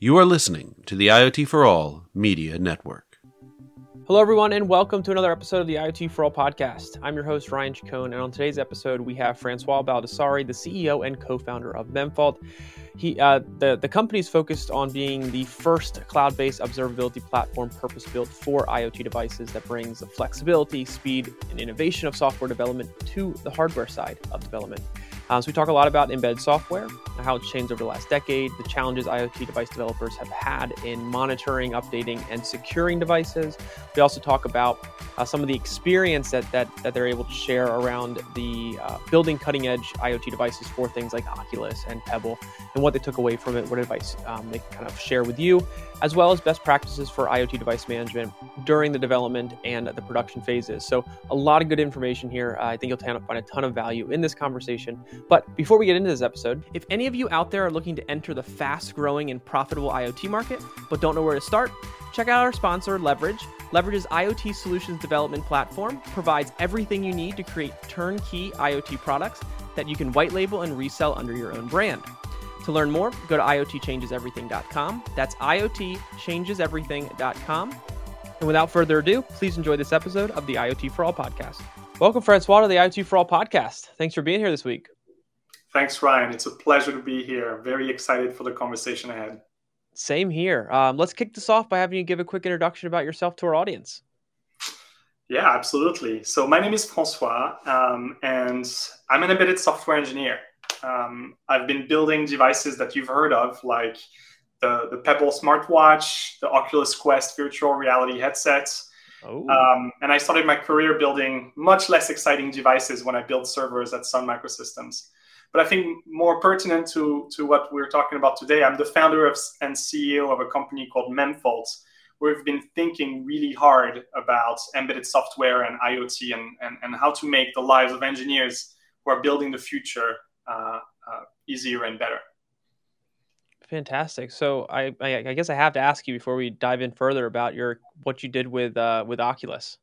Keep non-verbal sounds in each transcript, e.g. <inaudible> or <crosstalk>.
You are listening to the IoT for All Media Network. Hello, everyone, and welcome to another episode of the IoT for All podcast. I'm your host, Ryan Chacon, and on today's episode, we have Francois Baldassari, the CEO and co founder of Memfault. He, uh, the, the company is focused on being the first cloud based observability platform purpose built for IoT devices that brings the flexibility, speed, and innovation of software development to the hardware side of development. Um, so we talk a lot about embedded software, how it's changed over the last decade, the challenges IoT device developers have had in monitoring, updating, and securing devices. We also talk about uh, some of the experience that, that that they're able to share around the uh, building cutting edge IoT devices for things like Oculus and Pebble, and what they took away from it, what advice um, they kind of share with you, as well as best practices for IoT device management during the development and the production phases. So a lot of good information here. Uh, I think you'll find a ton of value in this conversation. But before we get into this episode, if any of you out there are looking to enter the fast growing and profitable IoT market, but don't know where to start, check out our sponsor, Leverege. Leverege's IoT solutions development platform provides everything you need to create turnkey IoT products that you can white label and resell under your own brand. To learn more, go to IoTchangesEverything.com. That's IoTchangesEverything.com. And without further ado, please enjoy this episode of the IoT for All podcast. Welcome, Francois, to the IoT for All podcast. Thanks for being here this week. Thanks, Ryan. It's a pleasure to be here. Very excited for the conversation ahead. Same here. Um, let's kick this off by having you give a quick introduction about yourself to our audience. Yeah, absolutely. So, my name is Francois, um, and I'm an embedded software engineer. Um, I've been building devices that you've heard of, like the, the Pebble smartwatch, the Oculus Quest virtual reality headsets. Oh. Um, and I started my career building much less exciting devices when I built servers at Sun Microsystems. But I think more pertinent to, to what we're talking about today, I'm the founder of, and CEO of a company called Memfault, where we've been thinking really hard about embedded software and IoT and, and, and how to make the lives of engineers who are building the future uh, uh, easier and better. Fantastic. So I, I, I guess I have to ask you before we dive in further about your what you did with uh, with Oculus.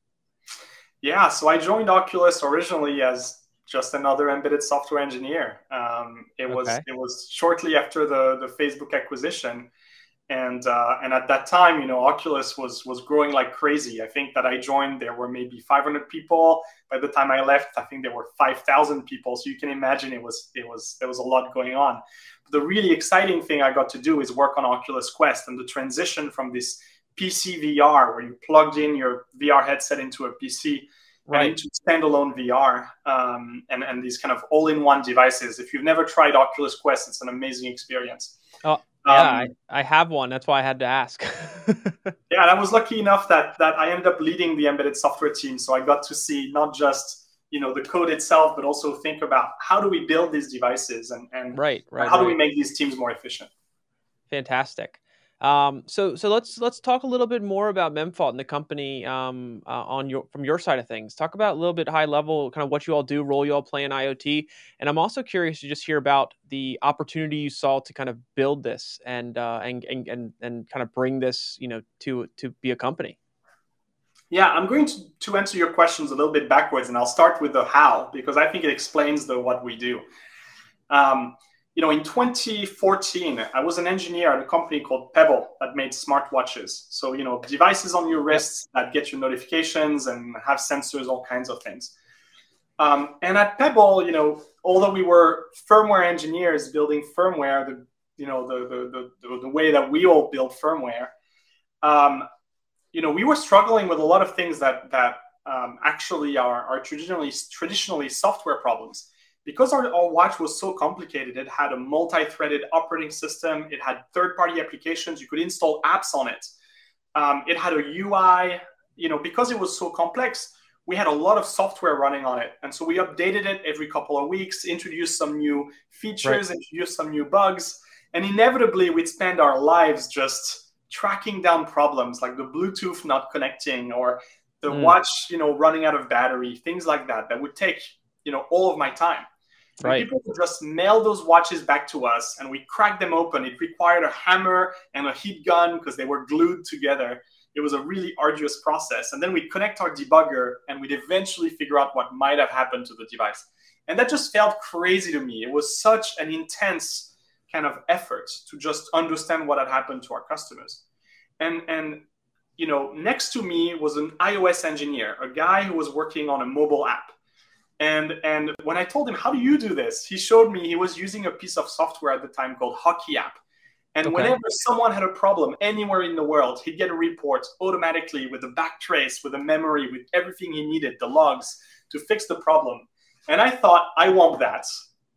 Yeah, so I joined Oculus originally as just another embedded software engineer. Um, it was it was shortly after the the Facebook acquisition, and uh, and at that time, you know, Oculus was was growing like crazy. I think that I joined, there were maybe 500 people. By the time I left, I think there were 5,000 people. So you can imagine it was it was there was a lot going on. But the really exciting thing I got to do is work on Oculus Quest and the transition from this PC VR, where you plugged in your VR headset into a PC right. into standalone VR um, and, and these kind of all-in-one devices. If you've never tried Oculus Quest, it's an amazing experience. Oh, yeah, um, I, I have one. That's why I had to ask. <laughs> yeah, and I was lucky enough that that I ended up leading the embedded software team, so I got to see not just you know the code itself, but also think about how do we build these devices and and right, right, how right. do we make these teams more efficient. Fantastic. Um, so so let's let's talk a little bit more about Memfault and the company um, uh, on your from your side of things. Talk about a little bit high level, kind of what you all do, role you all play in IoT, and I'm also curious to just hear about the opportunity you saw to kind of build this and uh, and, and and and kind of bring this, you know, to to be a company. Yeah, I'm going to, to answer your questions a little bit backwards, and I'll start with the how because I think it explains the what we do. Um, you know, in 2014, I was an engineer at a company called Pebble that made smartwatches. So, you know, devices on your wrists that get your notifications and have sensors, all kinds of things. Um, and at Pebble, you know, although we were firmware engineers building firmware, the you know the the the, the way that we all build firmware, um, you know, we were struggling with a lot of things that that um, actually are, are traditionally traditionally software problems because our, our, watch was so complicated, it had a multi-threaded operating system. It had third-party applications. You could install apps on it. Um, it had a UI. You know, because it was so complex, we had a lot of software running on it, and so we updated it every couple of weeks, introduced some new features, right. introduced some new bugs, and inevitably we'd spend our lives just tracking down problems like the Bluetooth not connecting or the mm. watch, you know, running out of battery, things like that. That would take you know all of my time. Right. People would just mail those watches back to us and we cracked them open. It required a hammer and a heat gun because they were glued together. It was a really arduous process. And then we'd connect our debugger and we'd eventually figure out what might have happened to the device. And that just felt crazy to me. It was such an intense kind of effort to just understand what had happened to our customers. And and you know, next to me was an iOS engineer, a guy who was working on a mobile app. And and when I told him, "How do you do this?" he showed me he was using a piece of software at the time called Hockey App. And okay. whenever someone had a problem anywhere in the world, he'd get a report automatically with a backtrace, with a memory, with everything he needed, the logs to fix the problem. And I thought, I want that.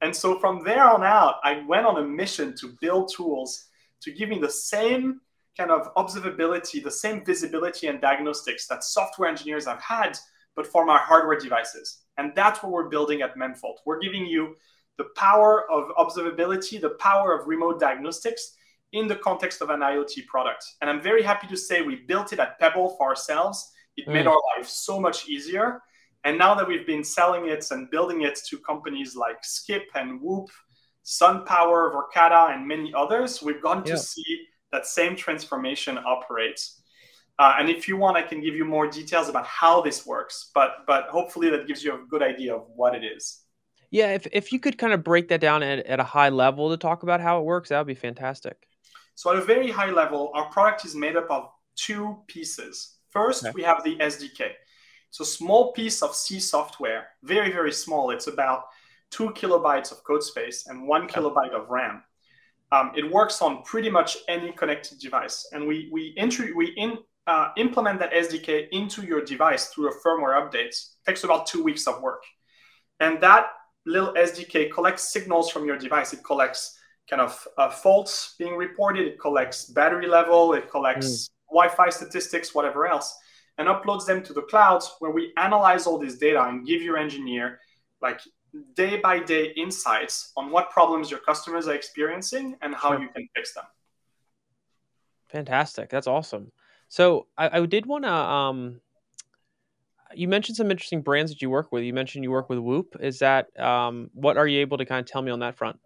And so from there on out, I went on a mission to build tools to give me the same kind of observability, the same visibility and diagnostics that software engineers have had, but for my hardware devices. And that's what we're building at Memfault. We're giving you the power of observability, the power of remote diagnostics in the context of an IoT product. And I'm very happy to say we built it at Pebble for ourselves. It mm. made our life so much easier. And now that we've been selling it and building it to companies like Skip and Whoop, SunPower, Verkada, and many others, we've gone yeah. to see that same transformation operates. Uh, and if you want, I can give you more details about how this works, but but hopefully that gives you a good idea of what it is. Yeah, if, if you could kind of break that down at, at a high level to talk about how it works, that would be fantastic. So, at a very high level, our product is made up of two pieces. First, okay. we have the SDK. It's a small piece of C software, very, very small. It's about two kilobytes of code space and one okay. kilobyte of RAM. Um, it works on pretty much any connected device. And we, we, intru- we in, uh, implement that SDK into your device through a firmware update. Takes about two weeks of work. And that little SDK collects signals from your device. It collects kind of uh, faults being reported. It collects battery level, it collects mm. Wi-Fi statistics, whatever else, and uploads them to the cloud where we analyze all this data and give your engineer like day by day insights on what problems your customers are experiencing and how you can fix them. Fantastic. That's awesome. So I, I did want to. Um, you mentioned some interesting brands that you work with. You mentioned you work with Whoop. Is that um, what are you able to kind of tell me on that front?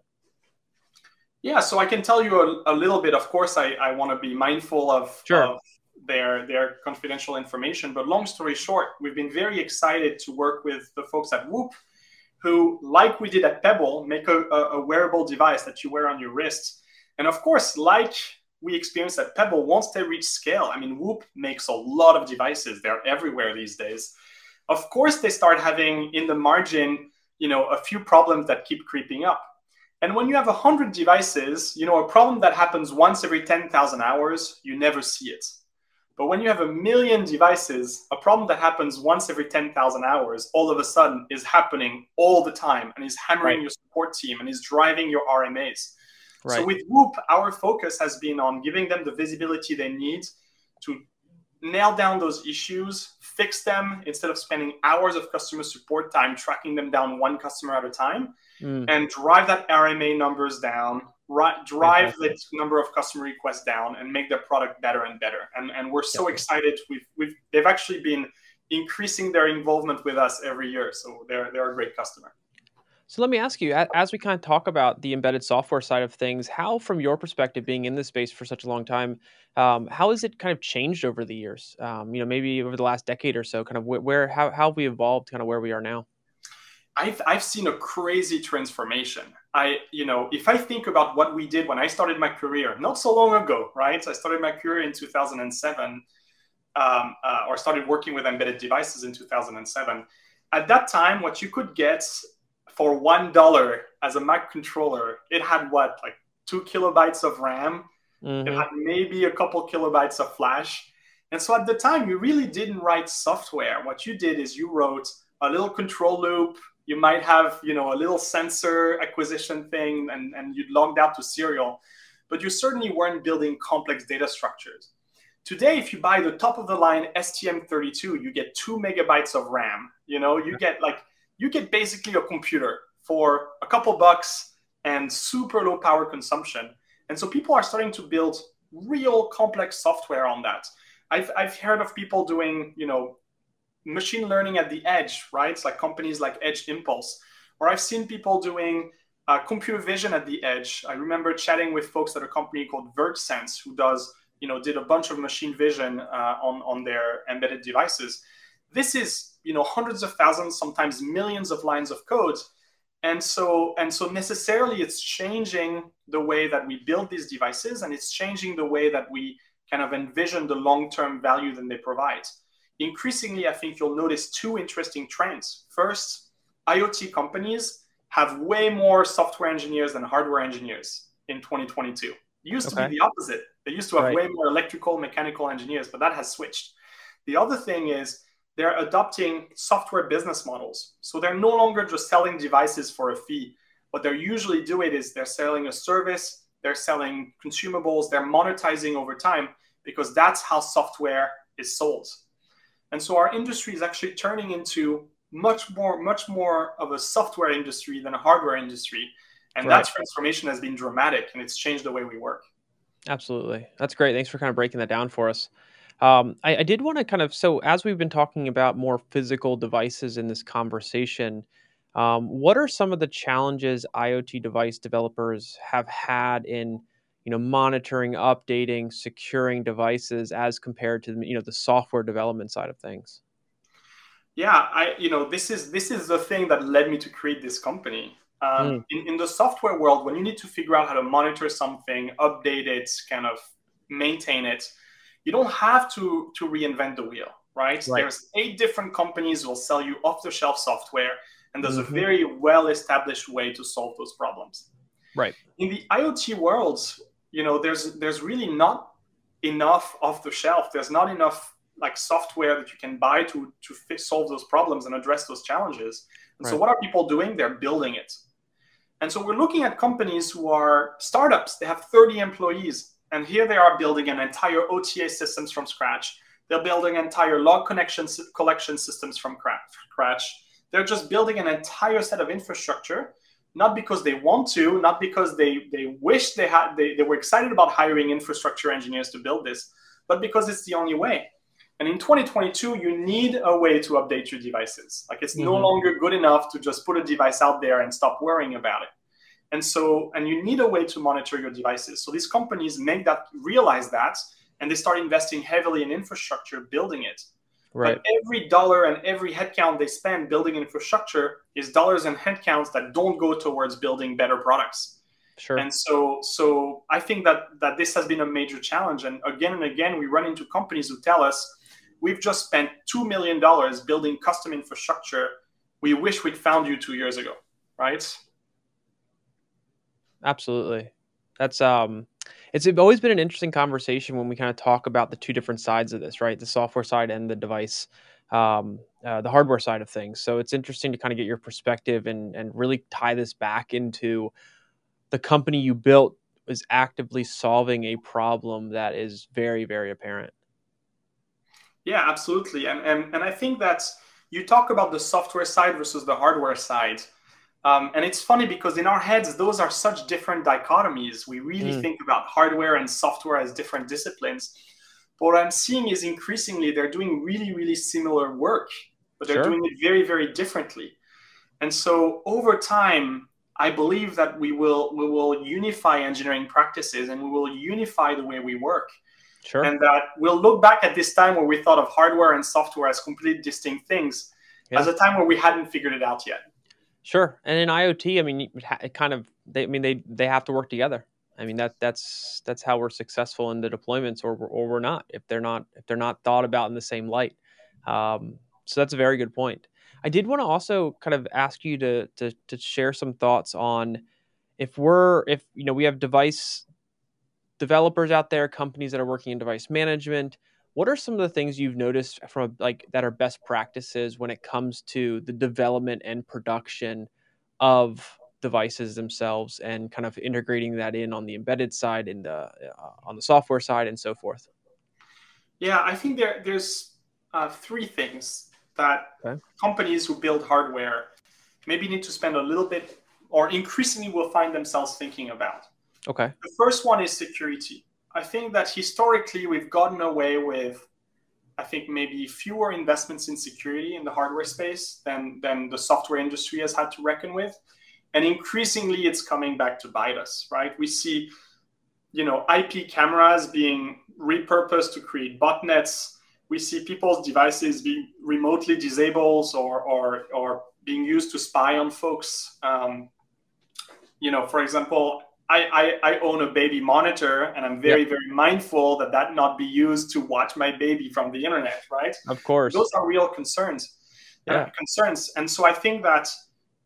Yeah, so I can tell you a, a little bit. Of course, I, I want to be mindful of, sure. of their their confidential information. But long story short, we've been very excited to work with the folks at Whoop, who, like we did at Pebble, make a, a wearable device that you wear on your wrist. And of course, like we experience at Pebble, once they reach scale, I mean, Whoop makes a lot of devices. They're everywhere these days. Of course, they start having in the margin, you know, a few problems that keep creeping up and when you have 100 devices, you know, a problem that happens once every 10,000 hours, you never see it. But when you have a million devices, a problem that happens once every 10,000 hours, all of a sudden is happening all the time and is hammering right. your support team and is driving your RMAs. Right. So with Whoop, our focus has been on giving them the visibility they need to nail down those issues, fix them instead of spending hours of customer support time tracking them down one customer at a time, mm. and drive that RMA numbers down, right, drive the number of customer requests down, and make their product better and better. And, and we're so excited. We've, we've, they've actually been increasing their involvement with us every year. So they're, they're a great customer. So let me ask you, as we kind of talk about the embedded software side of things, how, from your perspective, being in this space for such a long time, um, how has it kind of changed over the years? Um, you know, maybe over the last decade or so, kind of where, how, how have we evolved, kind of where we are now? I've I've seen a crazy transformation. I you know, if I think about what we did when I started my career, not so long ago, right? I started my career in 2007, um, uh, or started working with embedded devices in 2007. At that time, what you could get for one dollar as a microcontroller, it had what like two kilobytes of RAM. Mm-hmm. It had maybe a couple kilobytes of flash. And so at the time, you really didn't write software. What you did is you wrote a little control loop. You might have, you know, a little sensor acquisition thing, and, and you'd logged out to serial, but you certainly weren't building complex data structures. Today, if you buy the top of the line STM32, you get two megabytes of RAM. You know, you get like you get basically a computer for a couple bucks and super low power consumption. And so people are starting to build real complex software on that. I've, I've heard of people doing, you know, machine learning at the edge, right? It's like companies like Edge Impulse. Or I've seen people doing uh, computer vision at the edge. I remember chatting with folks at a company called VergeSense who does, you know, did a bunch of machine vision uh, on, on their embedded devices. This is you know hundreds of thousands sometimes millions of lines of code And so, and so necessarily it's changing the way that we build these devices and it's changing the way that we kind of envision the long-term value that they provide. Increasingly, I think you'll notice two interesting trends. First, IoT companies have way more software engineers than hardware engineers in 2022. It used okay. to be the opposite. They used to have right. way more electrical, mechanical engineers, but that has switched. The other thing is they're adopting software business models. So they're no longer just selling devices for a fee. What they're usually doing is they're selling a service, they're selling consumables, they're monetizing over time because that's how software is sold. And so our industry is actually turning into much more, much more of a software industry than a hardware industry. And right. that transformation has been dramatic and it's changed the way we work. Absolutely. That's great. Thanks for kind of breaking that down for us. Um, I, I, did want to kind of so as we've been talking about more physical devices in this conversation, um, what are some of the challenges IoT device developers have had in you know monitoring, updating, securing devices as compared to you know the software development side of things? Yeah, I you know this is this is the thing that led me to create this company. Um, mm. in, in the software world, when you need to figure out how to monitor something, update it, kind of maintain it, you don't have to to reinvent the wheel right, right. there's eight different companies will sell you off the shelf software and there's mm-hmm. a very well established way to solve those problems. Right. In the iot world you know there's there's really not enough off the shelf there's not enough like software that you can buy to to fit, solve those problems and address those challenges. And right. so what are people doing? They're building it. And so we're looking at companies who are startups. They have 30 employees and here they are building an entire OTA systems from scratch. They're building entire log connection collection systems from scratch. They're just building an entire set of infrastructure, not because they want to, not because they, they wish they had they, they were excited about hiring infrastructure engineers to build this, but because it's the only way. And in 2022, you need a way to update your devices. Like it's mm-hmm. no longer good enough to just put a device out there and stop worrying about it. And so, and you need a way to monitor your devices. So these companies make that realize that, and they start investing heavily in infrastructure, building it. Right. But every dollar and every headcount they spend building infrastructure is dollars and headcounts that don't go towards building better products. Sure. And so, so I think that that this has been a major challenge. And again and again, we run into companies who tell us, "We've just spent two million dollars building custom infrastructure. We wish we'd found you two years ago." Right absolutely. That's um it's always been an interesting conversation when we kind of talk about the two different sides of this, right? The software side and the device, um, uh, the hardware side of things. So it's interesting to kind of get your perspective and and really tie this back into the company you built is actively solving a problem that is very very apparent. Yeah, absolutely, and and and I think that's you talk about the software side versus the hardware side. Um, and it's funny because in our heads, those are such different dichotomies. We really mm. think about hardware and software as different disciplines. But what I'm seeing is increasingly they're doing really, really similar work, but they're sure. doing it very, very differently. And so over time, I believe that we will we will unify engineering practices and we will unify the way we work. Sure. And that we'll look back at this time where we thought of hardware and software as completely distinct things yeah. as a time where we hadn't figured it out yet. Sure, and in IoT, I mean, it kind of they, I mean, they they have to work together. I mean that that's that's how we're successful in the deployments, or or we're not if they're not if they're not thought about in the same light. Um, so that's a very good point. I did want to also kind of ask you to to to share some thoughts on if we're if you know we have device developers out there, companies that are working in device management what are some of the things you've noticed from like that are best practices when it comes to the development and production of devices themselves and kind of integrating that in on the embedded side and the uh, on the software side and so forth? Yeah i think there, there's uh, three things that okay. companies who build hardware maybe need to spend a little bit or increasingly will find themselves thinking about. Okay. The first one is security I think that historically we've gotten away with, I think maybe fewer investments in security in the hardware space than than the software industry has had to reckon with, and increasingly it's coming back to bite us. Right? We see, you know, IP cameras being repurposed to create botnets. We see people's devices being remotely disabled or or or being used to spy on folks. Um, you know, for example, I, I, I, own a baby monitor and I'm very, yep. very mindful that that not be used to watch my baby from the internet, right? Of course. Those are real concerns. Uh, yeah. Uh, concerns. And so I think that,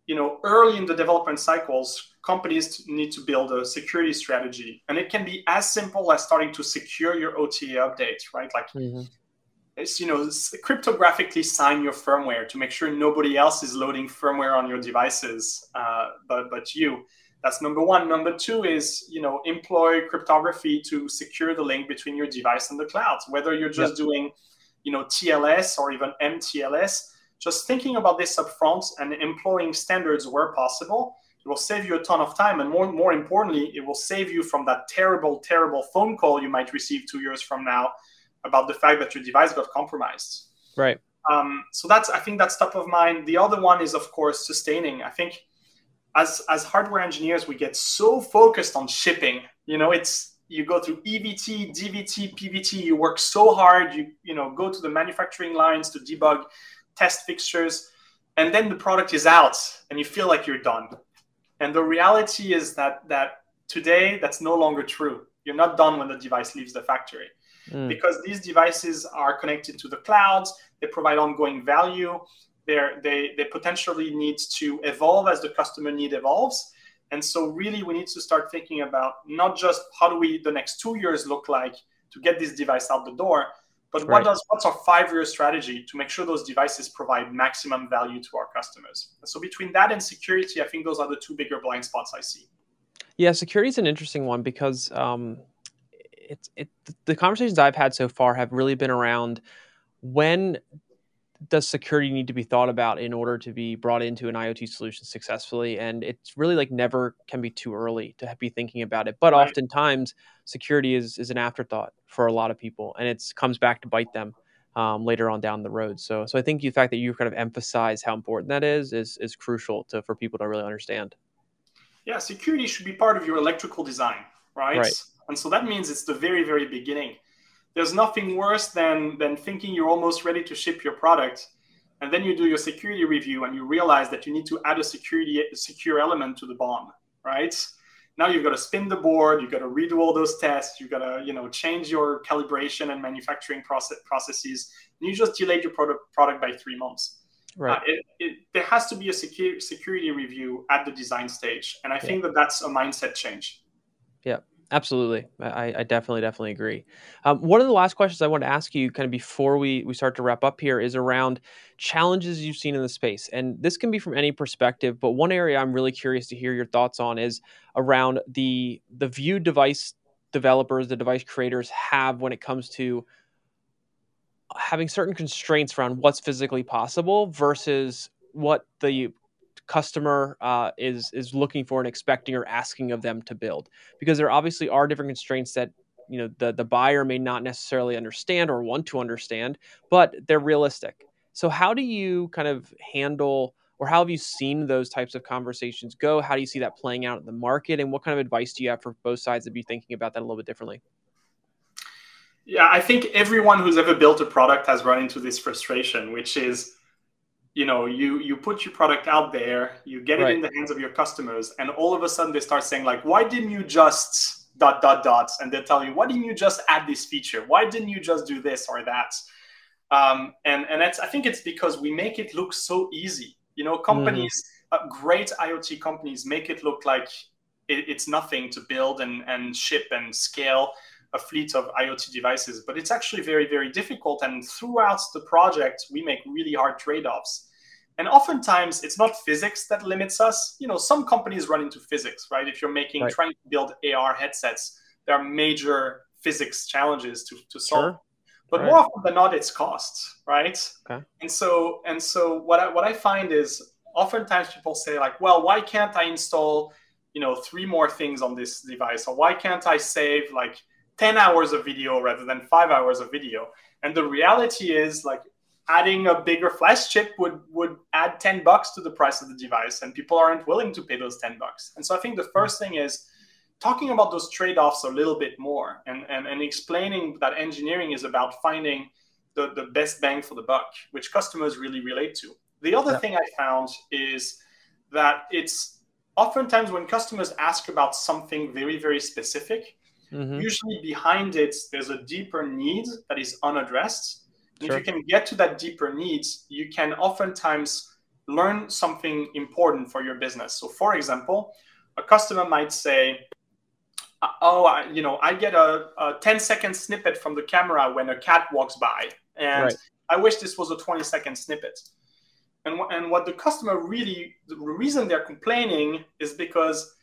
you know, early in the development cycles, companies need to build a security strategy. And it can be as simple as starting to secure your OTA update, right? Like mm-hmm is you know cryptographically sign your firmware to make sure nobody else is loading firmware on your devices uh, but but you that's number one number two is you know employ cryptography to secure the link between your device and the cloud whether you're just yep. doing you know tls or even mtls just thinking about this up front and employing standards where possible it will save you a ton of time and more more importantly it will save you from that terrible terrible phone call you might receive two years from now about the fact that your device got compromised. Right. Um, so that's I think that's top of mind. The other one is of course sustaining. I think as as hardware engineers, we get so focused on shipping. You know, it's you go through EVT, DVT, PVT. You work so hard. You you know go to the manufacturing lines to debug, test fixtures, and then the product is out, and you feel like you're done. And the reality is that that today that's no longer true. You're not done when the device leaves the factory mm. because these devices are connected to the clouds. They provide ongoing value. They they potentially need to evolve as the customer need evolves. And so, really, we need to start thinking about not just how do we the next two years look like to get this device out the door, but right. what does what's our five year strategy to make sure those devices provide maximum value to our customers? And so, between that and security, I think those are the two bigger blind spots I see. Yeah, security is an interesting one because um, it's it the conversations I've had so far have really been around when does security need to be thought about in order to be brought into an IoT solution successfully? And it's really like never can be too early to be thinking about it. But right. oftentimes, security is is an afterthought for a lot of people, and it comes back to bite them um, later on down the road. So, so I think the fact that you kind of emphasize how important that is is is crucial to for people to really understand. Yeah, security should be part of your electrical design, right? Right. And so that means it's the very, very beginning. There's nothing worse than, than thinking you're almost ready to ship your product. And then you do your security review and you realize that you need to add a security a secure element to the BOM right? Now you've got to spin the board, you've got to redo all those tests, you've got to, you know, change your calibration and manufacturing process processes. And you just delayed your product product by three months. Right. Uh, it, it, there has to be a secure, security review at the design stage, and I yeah. think that that's a mindset change. Yeah, Absolutely, I, I definitely definitely agree. Um, one of the last questions I want to ask you, kind of before we we start to wrap up here, is around challenges you've seen in the space, and this can be from any perspective. But one area I'm really curious to hear your thoughts on is around the the view device developers, the device creators have when it comes to having certain constraints around what's physically possible versus what the customer uh, is is looking for and expecting or asking of them to build. Because there obviously are different constraints that you know the the buyer may not necessarily understand or want to understand but they're realistic. So how do you kind of handle or how have you seen those types of conversations go? How do you see that playing out in the market? And what kind of advice do you have for both sides to be thinking about that a little bit differently? Yeah i think everyone who's ever built a product has run into this frustration which is you know you you put your product out there you get right. it in the hands of your customers and all of a sudden they start saying like why didn't you just dot dot dots and they tell you why didn't you just add this feature? Why didn't you just do this or that? Um, and and that's i think it's because we make it look so easy. You know companies mm. uh, great iot companies make it look like it, it's nothing to build and and ship and scale a fleet of IoT devices, but it's actually very, very difficult. And throughout the project, we make really hard trade offs. And oftentimes, it's not physics that limits us. You know, some companies run into physics, right? If you're making, right. trying to build AR headsets, there are major physics challenges to, to solve. Sure. But right. more often than not, it's costs, right? Okay. And so, and so, what I, what I find is oftentimes people say like, well, why can't I install, you know, three more things on this device, or why can't I save like 10 hours of video rather than five hours of video. And the reality is like adding a bigger flash chip would would add 10 bucks to the price of the device and people aren't willing to pay those 10 bucks. And so I think the first thing is talking about those trade-offs a little bit more and, and, and explaining that engineering is about finding the, the best bang for the buck, which customers really relate to. The other yeah. thing I found is that it's oftentimes when customers ask about something very, very specific, mm-hmm. usually behind it, there's a deeper need that is unaddressed. Sure. If you can get to that deeper needs, you can oftentimes learn something important for your business. So, for example, a customer might say, oh, I, you know, I get a, a 10 second snippet from the camera when a cat walks by. And right. I wish this was a 20 second snippet. And, and what the customer really, the reason they're complaining is because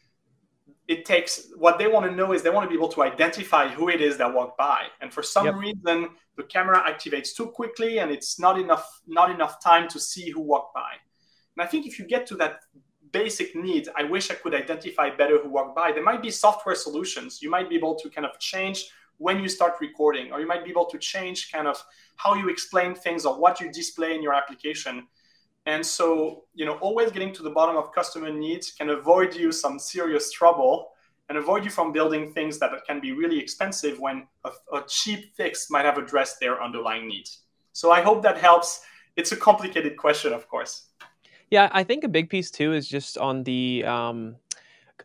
it takes what they want to know is they want to be able to identify who it is that walked by. And for some yep. reason, the camera activates too quickly and it's not enough, not enough time to see who walked by. And I think if you get to that basic needs, I wish I could identify better who walked by. There might be software solutions. You might be able to kind of change when you start recording, or you might be able to change kind of how you explain things or what you display in your application. And so, you know, always getting to the bottom of customer needs can avoid you some serious trouble and avoid you from building things that can be really expensive when a, a cheap fix might have addressed their underlying needs. So I hope that helps. It's a complicated question, of course. Yeah, I think a big piece too is just on the um,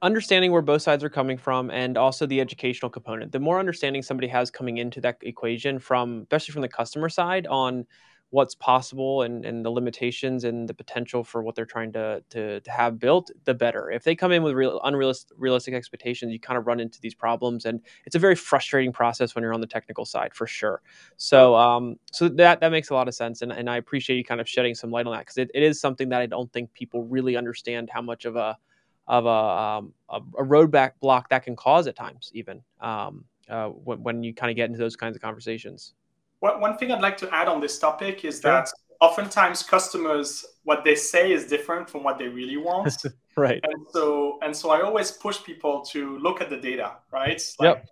understanding where both sides are coming from and also the educational component. The more understanding somebody has coming into that equation from, especially from the customer side, on what's possible and, and the limitations and the potential for what they're trying to, to, to have built, the better. If they come in with real, unrealistic realistic expectations, you kind of run into these problems, and it's a very frustrating process when you're on the technical side for sure. So, um, so that that makes a lot of sense, and, and I appreciate you kind of shedding some light on that because it, it is something that I don't think people really understand how much of a of a, um, a, a block that can cause at times, even um, uh, when, when you kind of get into those kinds of conversations. One thing I'd like to add on this topic is sure. that oftentimes customers what they say is different from what they really want. <laughs> right. And so and so I always push people to look at the data, right? Like, yep.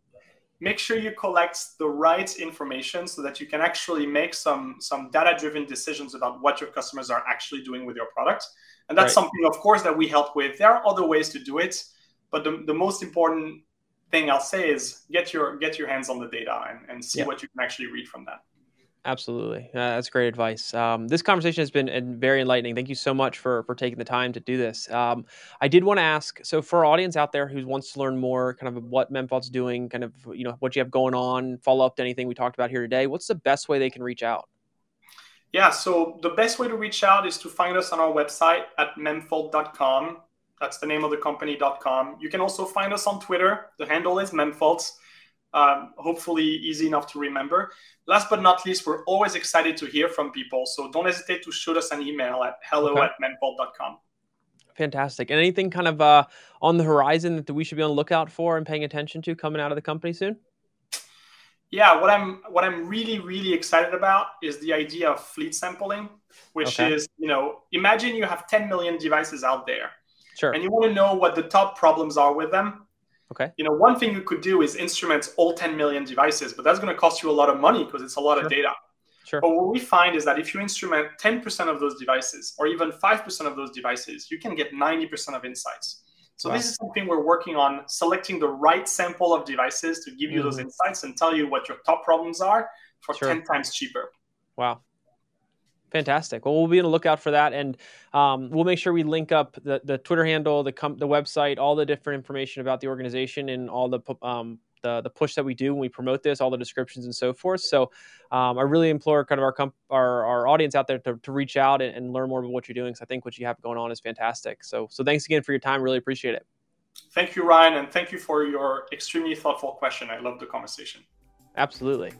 Make sure you collect the right information so that you can actually make some some data driven decisions about what your customers are actually doing with your product. And that's right. something, of course, that we help with. There are other ways to do it, but the, the most important thing I'll say is get your get your hands on the data and, and see what you can actually read from that. Absolutely, uh, that's great advice. Um, this conversation has been very enlightening. Thank you so much for for taking the time to do this. Um, I did want to ask, so for our audience out there who wants to learn more, kind of what Memfault's doing, kind of you know what you have going on, follow up to anything we talked about here today. What's the best way they can reach out? Yeah, so the best way to reach out is to find us on our website at memfault.com. That's the name of the company.com. You can also find us on Twitter. The handle is Memfault. Um, hopefully, easy enough to remember. Last but not least, we're always excited to hear from people. So don't hesitate to shoot us an email at hello okay. at memfault.com. Fantastic. And anything kind of uh, on the horizon that we should be on the lookout for and paying attention to coming out of the company soon? Yeah, what I'm what I'm really really excited about is the idea of fleet sampling, which okay. is you know imagine you have 10 million devices out there Sure. And you want to know what the top problems are with them. Okay. You know, one thing you could do is instrument all 10 million devices, but that's going to cost you a lot of money because it's a lot sure. of data. Sure. But what we find is that if you instrument 10% of those devices or even 5% of those devices, you can get 90% of insights. So wow. this is something we're working on selecting the right sample of devices to give you mm-hmm. those insights and tell you what your top problems are for sure. 10 times cheaper. Wow. Fantastic. Well, we'll be on the lookout for that, and um, we'll make sure we link up the, the Twitter handle, the com- the website, all the different information about the organization, and all the um, the, the push that we do when we promote this, all the descriptions and so forth. So, um, I really implore kind of our comp- our, our audience out there to, to reach out and, and learn more about what you're doing. So, I think what you have going on is fantastic. So, so thanks again for your time. Really appreciate it. Thank you, Ryan, and thank you for your extremely thoughtful question. I love the conversation. Absolutely.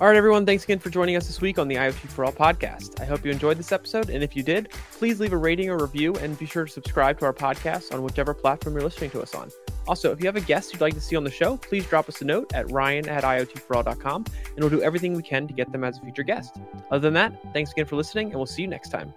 All right, everyone, thanks again for joining us this week on the IoT for All podcast. I hope you enjoyed this episode, and if you did, please leave a rating or review and be sure to subscribe to our podcast on whichever platform you're listening to us on. Also, if you have a guest you'd like to see on the show, please drop us a note at ryan at iotforall.com, and we'll do everything we can to get them as a future guest. Other than that, thanks again for listening, and we'll see you next time.